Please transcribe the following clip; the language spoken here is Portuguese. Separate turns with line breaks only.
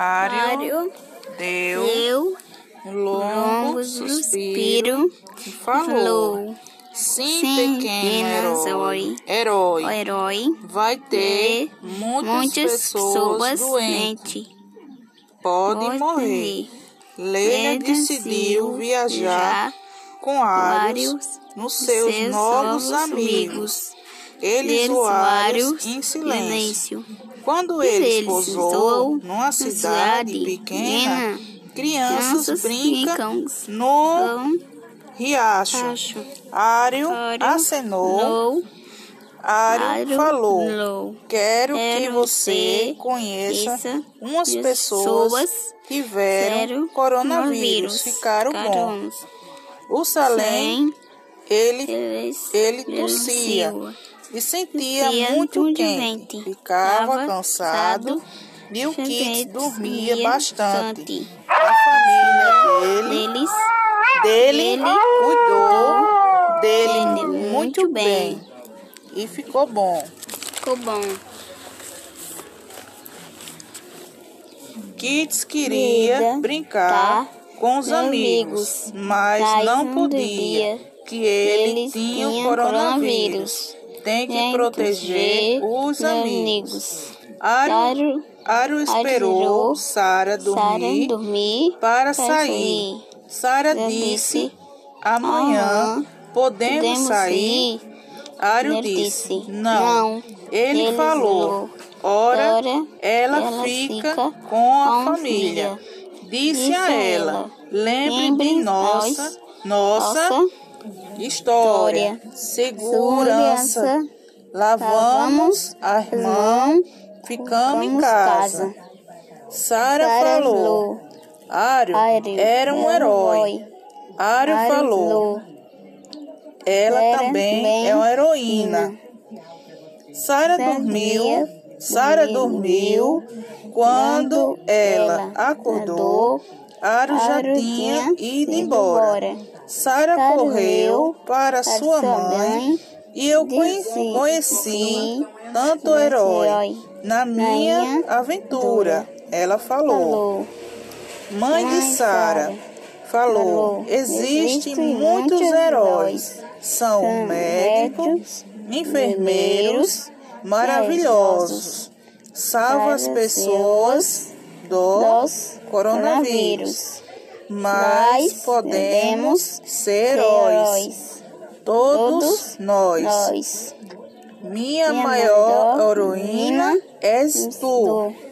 Ário deu,
deu
um longo suspiro e falou. Sim,
Sim,
pequeno herói, herói,
herói
vai ter muitas,
muitas
pessoas, doentes, podem morrer.
Ele
decidiu viajar com
vários
nos seus,
seus
novos
novos
amigos.
amigos.
Eles
Eles
em silêncio.
silêncio.
Quando
Ele
ele pousou numa cidade pequena, crianças
crianças
brincam no riacho.
riacho.
Ário
Ário
acenou, Ário falou:
Lou.
Quero que
Quero
você
você
conheça umas
as
pessoas
pessoas
que tiveram
Zero
coronavírus, ficaram.
Ficaram
O Salém, ele
eles,
ele tossia e sentia muito quente, ficava cansado e o Kit dormia bastante.
bastante.
A família dele,
deles
dele
dele
cuidou dele
dele
muito bem
bem.
e ficou bom.
ficou bom.
Kits queria
Queria
brincar
brincar
com os amigos,
amigos,
mas não podia, que ele tinha coronavírus. Tem que
Tem
proteger
proteger
os
os
amigos. Ário
Ário
esperou Sara dormir
dormir
para
para
sair. Sara disse: Amanhã
"Amanhã
podemos
podemos
sair.
sair?"
Ário
Ele
disse: Não. Ele,
Ele
falou: Ora,
"Ora,
ela,
ela
fica,
fica
com a
com a
família. Disse
Disse
a ela: Lembre de
"Lembre
nossa, nossa,
Nossa
história. Segurança.
segurança,
Lavamos as mãos, ficamos em casa. Sara falou: Ário
Ário
era um herói. Ário
Ário
falou: Ela também é uma heroína. Sara dormiu, Sara dormiu. Quando ela acordou, Ário já tinha ido embora. Sara correu para sua mãe e eu conheci, conheci tanto herói na minha aventura. Ela falou. Mãe de Sara falou: existem
"Existem
muitos heróis. São médicos, enfermeiros, maravilhosos. Salva as pessoas do
dos
coronavírus. Mas podemos ser heróis. Todos nós.
Nós.
Minha
Minha
maior heroína és.
Tu.